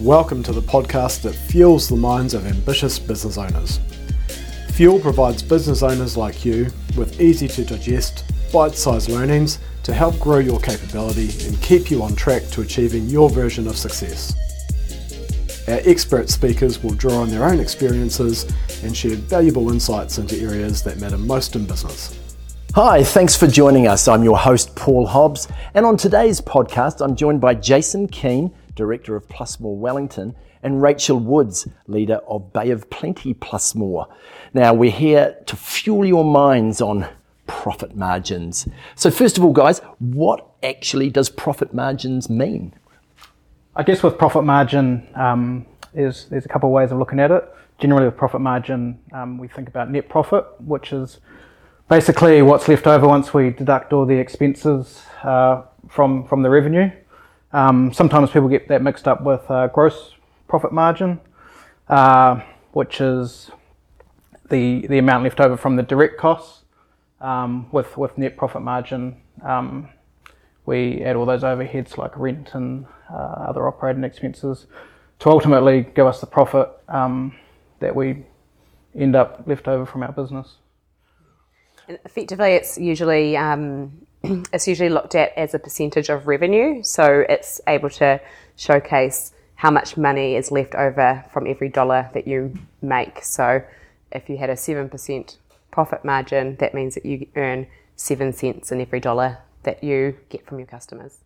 Welcome to the podcast that fuels the minds of ambitious business owners. Fuel provides business owners like you with easy to digest, bite sized learnings to help grow your capability and keep you on track to achieving your version of success. Our expert speakers will draw on their own experiences and share valuable insights into areas that matter most in business. Hi, thanks for joining us. I'm your host, Paul Hobbs, and on today's podcast, I'm joined by Jason Keen Director of Plus More Wellington, and Rachel Woods, leader of Bay of Plenty Plus More. Now, we're here to fuel your minds on profit margins. So, first of all, guys, what actually does profit margins mean? I guess with profit margin, um, is there's a couple of ways of looking at it. Generally, with profit margin, um, we think about net profit, which is basically what's left over once we deduct all the expenses uh, from from the revenue. Um, sometimes people get that mixed up with uh, gross profit margin, uh, which is the the amount left over from the direct costs. Um, with with net profit margin, um, we add all those overheads like rent and uh, other operating expenses to ultimately give us the profit um, that we end up left over from our business. Effectively, it's usually um, it's usually looked at as a percentage of revenue. So it's able to showcase how much money is left over from every dollar that you make. So if you had a 7% profit margin, that means that you earn 7 cents in every dollar that you get from your customers.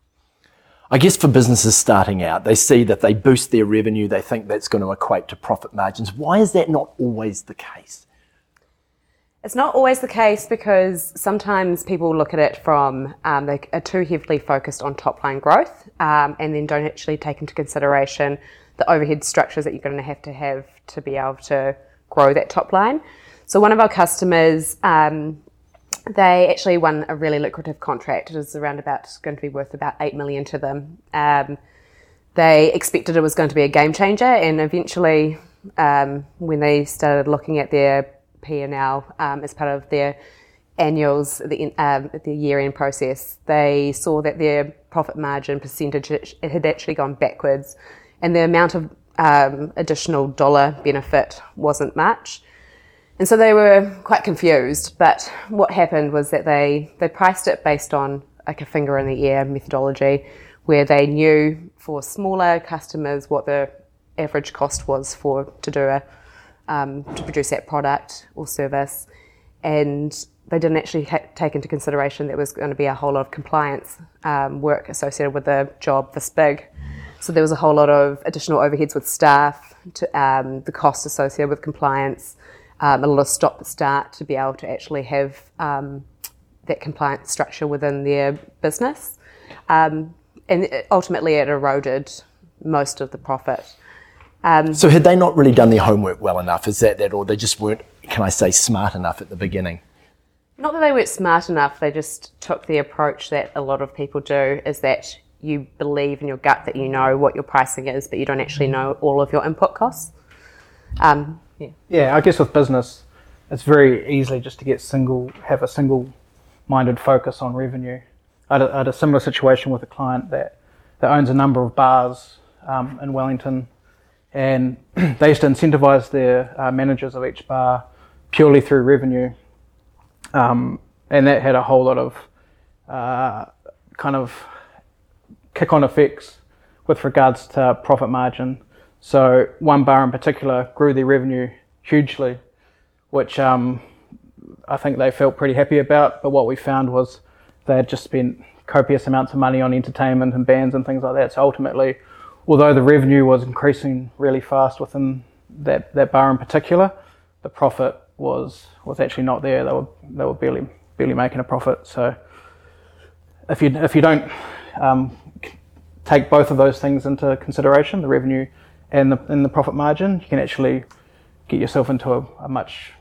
I guess for businesses starting out, they see that they boost their revenue, they think that's going to equate to profit margins. Why is that not always the case? It's not always the case because sometimes people look at it from um, they are too heavily focused on top line growth um, and then don't actually take into consideration the overhead structures that you're going to have to have to be able to grow that top line. So one of our customers, um, they actually won a really lucrative contract. It was around about going to be worth about eight million to them. Um, they expected it was going to be a game changer, and eventually, um, when they started looking at their P&L um, as part of their annuals, the, um, the year-end process, they saw that their profit margin percentage it had actually gone backwards, and the amount of um, additional dollar benefit wasn't much. And so they were quite confused. But what happened was that they, they priced it based on like a finger in the air methodology, where they knew for smaller customers what the average cost was for to do a um, to produce that product or service, and they didn't actually ha- take into consideration there was going to be a whole lot of compliance um, work associated with the job this big. So there was a whole lot of additional overheads with staff, to, um, the costs associated with compliance, um, a lot of stop start to be able to actually have um, that compliance structure within their business. Um, and ultimately, it eroded most of the profit. Um, so had they not really done their homework well enough? Is that that, or they just weren't, can I say, smart enough at the beginning? Not that they weren't smart enough. They just took the approach that a lot of people do: is that you believe in your gut that you know what your pricing is, but you don't actually know all of your input costs. Um, yeah. yeah, I guess with business, it's very easily just to get single, have a single-minded focus on revenue. I had a, I had a similar situation with a client that that owns a number of bars um, in Wellington and they used to incentivize their uh, managers of each bar purely through revenue, um, and that had a whole lot of uh, kind of kick-on effects with regards to profit margin. So one bar in particular grew their revenue hugely, which um, I think they felt pretty happy about. But what we found was they had just spent copious amounts of money on entertainment and bands and things like that. So ultimately, although the revenue was increasing really fast within that, that bar in particular, the profit was was actually not there. They were they were barely barely making a profit. So if you if you don't um, take both of those things into consideration, the revenue and the and the profit margin, you can actually get yourself into a, a much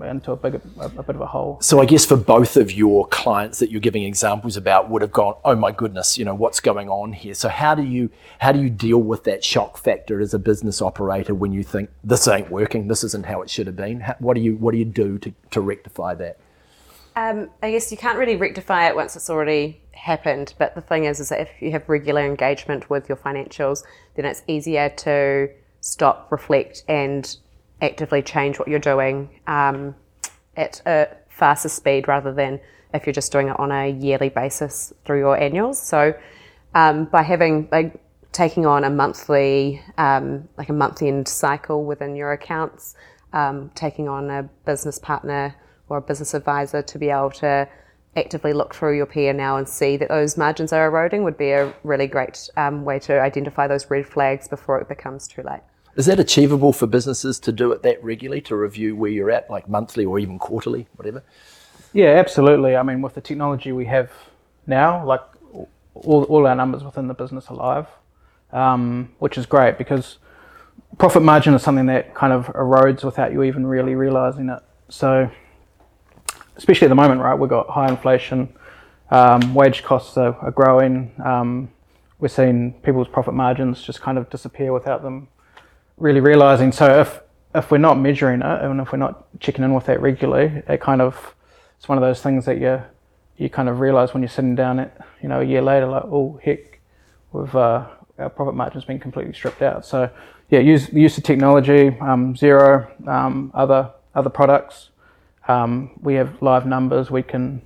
into a big a, a, bit of a hole. So I guess for both of your clients that you're giving examples about would have gone, oh my goodness, you know what's going on here. So how do you how do you deal with that shock factor as a business operator when you think this ain't working, this isn't how it should have been? How, what do you what do you do to, to rectify that? Um, I guess you can't really rectify it once it's already happened. But the thing is, is that if you have regular engagement with your financials, then it's easier to stop, reflect, and actively change what you're doing um, at a faster speed rather than if you're just doing it on a yearly basis through your annuals. So um, by having like taking on a monthly um, like a month end cycle within your accounts, um, taking on a business partner or a business advisor to be able to actively look through your P&L and see that those margins are eroding would be a really great um, way to identify those red flags before it becomes too late. Is that achievable for businesses to do it that regularly, to review where you're at, like monthly or even quarterly, whatever? Yeah, absolutely. I mean, with the technology we have now, like all, all our numbers within the business are live, um, which is great because profit margin is something that kind of erodes without you even really realizing it. So, especially at the moment, right, we've got high inflation, um, wage costs are, are growing. Um, we're seeing people's profit margins just kind of disappear without them really realizing. So if if we're not measuring it and if we're not checking in with that regularly, it kind of it's one of those things that you you kind of realize when you're sitting down at you know a year later, like oh heck, we've uh, our profit margin's been completely stripped out. So yeah, use use of technology, um, Xero, um, other other products. Um, we have live numbers we can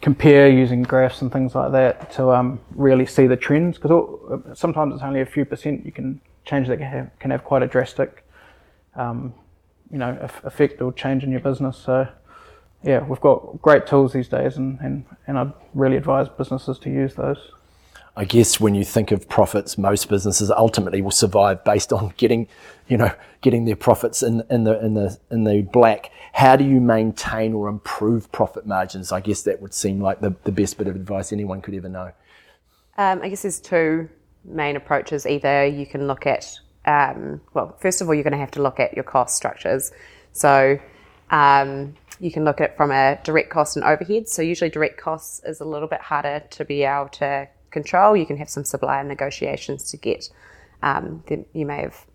compare using graphs and things like that to um, really see the trends because sometimes it's only a few percent you can change that can have, can have quite a drastic, um, you know, effect or change in your business. So, yeah, we've got great tools these days, and, and, and I'd really advise businesses to use those. I guess when you think of profits, most businesses ultimately will survive based on getting, you know, getting their profits in, in the in the in the black. How do you maintain or improve profit margins? I guess that would seem like the, the best bit of advice anyone could ever know. Um, I guess there's two main approaches. Either you can look at, um, well, first of all, you're going to have to look at your cost structures. So um, you can look at it from a direct cost and overhead. So usually direct costs is a little bit harder to be able to control. You can have some supplier negotiations to get. Um, you may have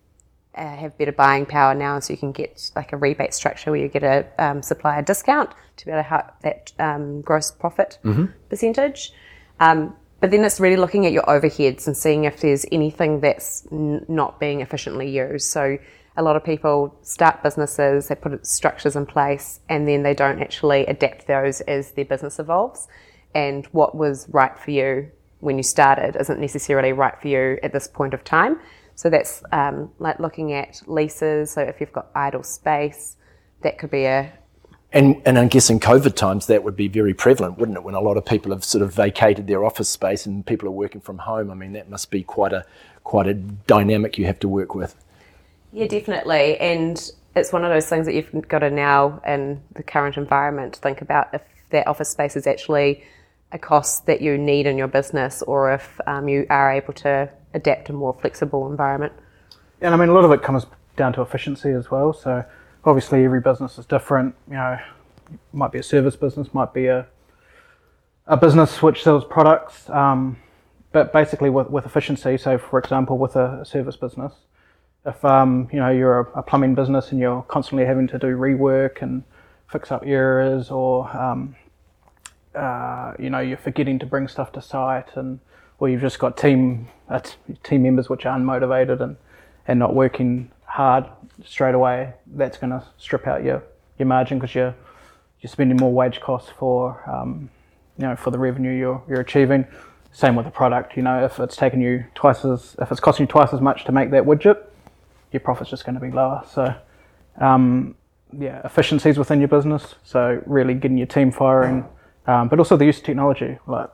uh, have better buying power now, so you can get like a rebate structure where you get a um, supplier discount to be able to help that um, gross profit mm-hmm. percentage. Um, but then it's really looking at your overheads and seeing if there's anything that's n- not being efficiently used. So a lot of people start businesses, they put structures in place, and then they don't actually adapt those as their business evolves. And what was right for you when you started isn't necessarily right for you at this point of time. So that's um, like looking at leases. So if you've got idle space, that could be a, and, and I guess in COVID times that would be very prevalent, wouldn't it? When a lot of people have sort of vacated their office space and people are working from home. I mean, that must be quite a quite a dynamic you have to work with. Yeah, definitely. And it's one of those things that you've got to now in the current environment think about if that office space is actually a cost that you need in your business or if um, you are able to adapt a more flexible environment. And I mean, a lot of it comes down to efficiency as well. So obviously every business is different. You know, might be a service business, might be a a business which sells products. Um, but basically, with, with efficiency. So, for example, with a, service business, if um, you know you're a, a, plumbing business and you're constantly having to do rework and fix up errors, or um, uh, you know you're forgetting to bring stuff to site, and or you've just got team uh, team members which are unmotivated and and not working hard straight away, that's going to strip out your, your margin because you're you're spending more wage costs for um, you know for the revenue you're you're achieving. Same with the product. You know, if it's taking you twice as if it's costing you twice as much to make that widget, your profit's just going to be lower. So, um, yeah, efficiencies within your business. So really getting your team firing, um, but also the use of technology. Like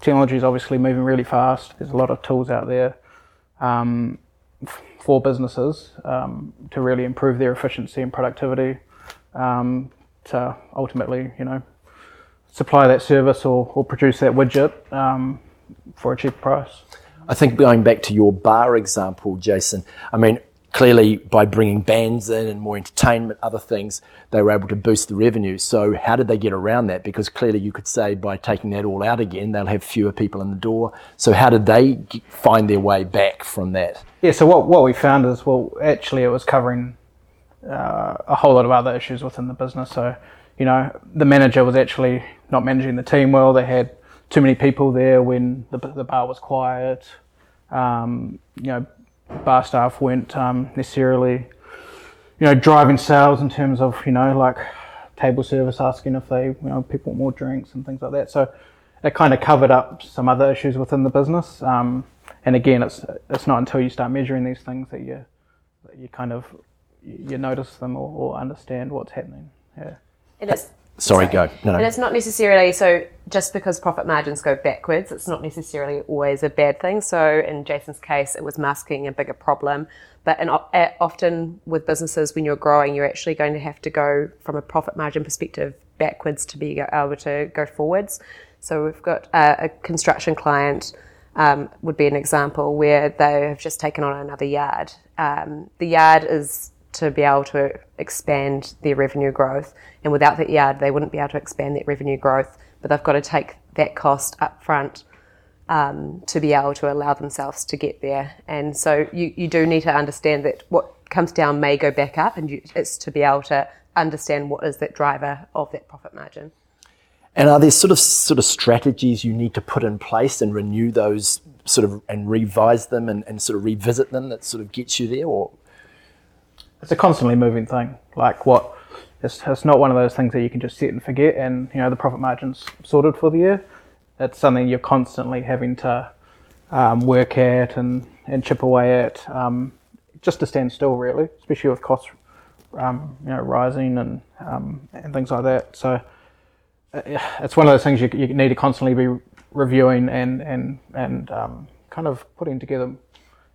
technology is obviously moving really fast. There's a lot of tools out there. Um, for businesses um, to really improve their efficiency and productivity um, to ultimately, you know, supply that service or, or produce that widget um, for a cheap price. I think going back to your bar example, Jason, I mean, clearly by bringing bands in and more entertainment, other things, they were able to boost the revenue. So how did they get around that? Because clearly you could say by taking that all out again, they'll have fewer people in the door. So how did they find their way back from that? Yeah. So what what we found is well, actually, it was covering uh, a whole lot of other issues within the business. So you know, the manager was actually not managing the team well. They had too many people there when the, the bar was quiet. Um, you know, bar staff weren't um, necessarily, you know, driving sales in terms of, you know, like table service asking if they, you know, people want more drinks and things like that. So it kind of covered up some other issues within the business. Um, and again, it's it's not until you start measuring these things that you that you kind of you notice them or, or understand what's happening. Yeah. And it's Sorry, go. No, no. And it's not necessarily so just because profit margins go backwards, it's not necessarily always a bad thing. So in Jason's case, it was masking a bigger problem. But in, often with businesses, when you're growing, you're actually going to have to go from a profit margin perspective backwards to be able to go forwards. So we've got a, a construction client. Um, would be an example where they have just taken on another yard. Um, the yard is to be able to expand their revenue growth. And without that yard, they wouldn't be able to expand that revenue growth. But they've got to take that cost up front um, to be able to allow themselves to get there. And so you, you do need to understand that what comes down may go back up, and you, it's to be able to understand what is that driver of that profit margin. And are there sort of sort of strategies you need to put in place and renew those sort of and revise them and, and sort of revisit them that sort of gets you there, or it's a constantly moving thing. Like what, it's, it's not one of those things that you can just sit and forget and, you know, the profit margin's sorted for the year. It's something you're constantly having to um, work at and, and chip away at um, just to stand still, really, especially with costs, um, you know, rising and, um, and things like that. So uh, it's one of those things you, you need to constantly be reviewing and, and, and um, kind of putting together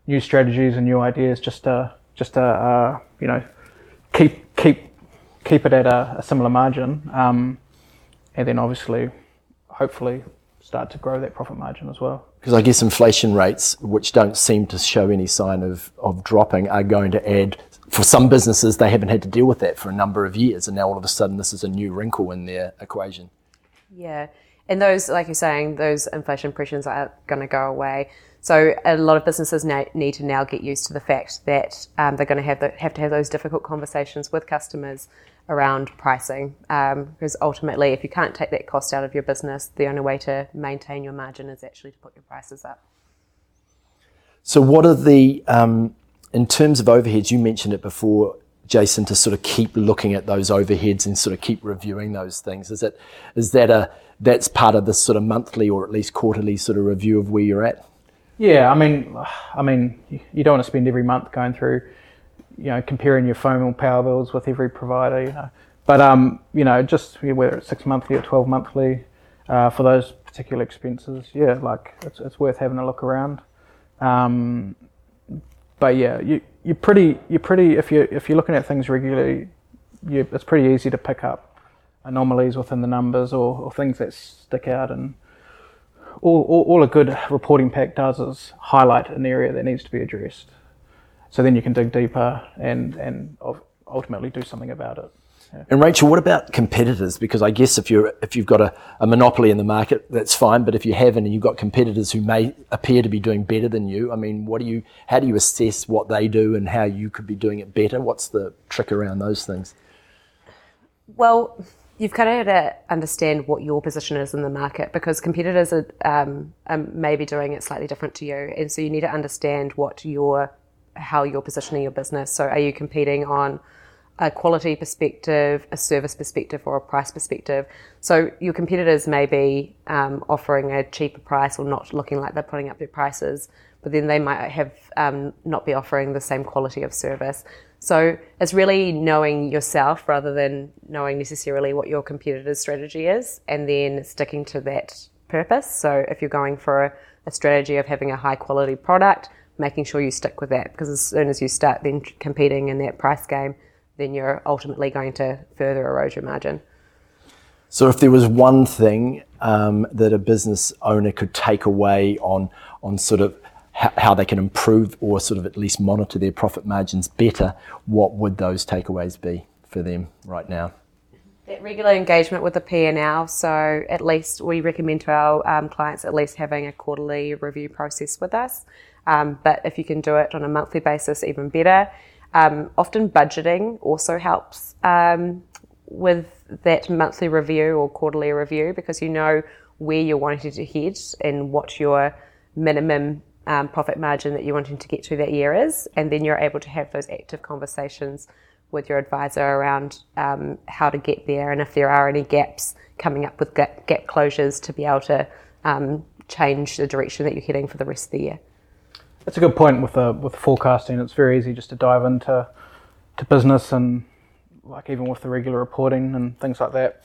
new strategies and new ideas just to just to uh, you know keep keep keep it at a, a similar margin, um, and then obviously, hopefully, start to grow that profit margin as well. Because I guess inflation rates, which don't seem to show any sign of, of dropping, are going to add. For some businesses, they haven't had to deal with that for a number of years, and now all of a sudden, this is a new wrinkle in their equation. Yeah, and those, like you're saying, those inflation pressures are going to go away. So a lot of businesses need to now get used to the fact that um, they're going to have, the, have to have those difficult conversations with customers around pricing. Um, because ultimately, if you can't take that cost out of your business, the only way to maintain your margin is actually to put your prices up. So, what are the, um, in terms of overheads, you mentioned it before, Jason, to sort of keep looking at those overheads and sort of keep reviewing those things. Is that, is that a, that's part of this sort of monthly or at least quarterly sort of review of where you're at? Yeah, I mean, I mean, you don't want to spend every month going through, you know, comparing your phone or power bills with every provider, you know. But um, you know, just whether it's six monthly or twelve monthly, uh, for those particular expenses, yeah, like it's it's worth having a look around. Um, but yeah, you you're pretty you're pretty if you if you're looking at things regularly, you, it's pretty easy to pick up anomalies within the numbers or, or things that stick out and all, all, all, a good reporting pack does is highlight an area that needs to be addressed. So then you can dig deeper and, and ultimately do something about it. Yeah. And Rachel, what about competitors? Because I guess if you're if you've got a, a, monopoly in the market, that's fine. But if you haven't, and you've got competitors who may appear to be doing better than you, I mean, what do you? How do you assess what they do and how you could be doing it better? What's the trick around those things? Well, you've kind of got to understand what your position is in the market because competitors are, um, are maybe doing it slightly different to you, and so you need to understand what your how you're positioning your business. So, are you competing on a quality perspective, a service perspective, or a price perspective? So, your competitors may be um, offering a cheaper price or not looking like they're putting up their prices, but then they might have um, not be offering the same quality of service. So it's really knowing yourself rather than knowing necessarily what your competitor's strategy is and then sticking to that purpose. So if you're going for a, a strategy of having a high quality product, making sure you stick with that because as soon as you start then competing in that price game, then you're ultimately going to further erode your margin. So, if there was one thing um, that a business owner could take away on on sort of how, they can improve or sort of at least monitor their profit margins better, what would those takeaways be for them right now? That regular engagement with the P&L. So at least we recommend to our um, clients at least having a quarterly review process with us. Um, but if you can do it on a monthly basis, even better. Um, often budgeting also helps um, with that monthly review or quarterly review because you know where you're wanting to head and what your minimum um, profit margin that you're wanting to get to that year is, and then you're able to have those active conversations with your advisor around um, how to get there and if there are any gaps coming up with gap, gap closures to be able to um, change the direction that you're heading for the rest of the year. That's a good point with the with forecasting. It's very easy just to dive into to business and like even with the regular reporting and things like that.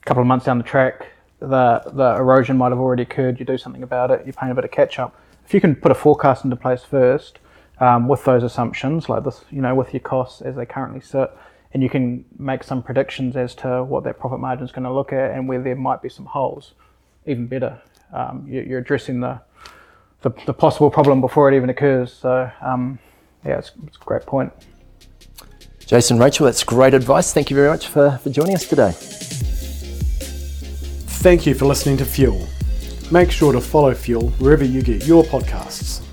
A couple of months down the track, the the erosion might have already occurred. You do something about it. You're paying a bit of catch up. If you can put a forecast into place first um, with those assumptions, like this, you know, with your costs as they currently sit, and you can make some predictions as to what that profit margin is going to look at and where there might be some holes. Even better, um, you're addressing the, the, the possible problem before it even occurs. So um, yeah, it's, it's a great point. Jason, Rachel, that's great advice. Thank you very much for, for joining us today. Thank you for listening to Fuel. Make sure to follow Fuel wherever you get your podcasts.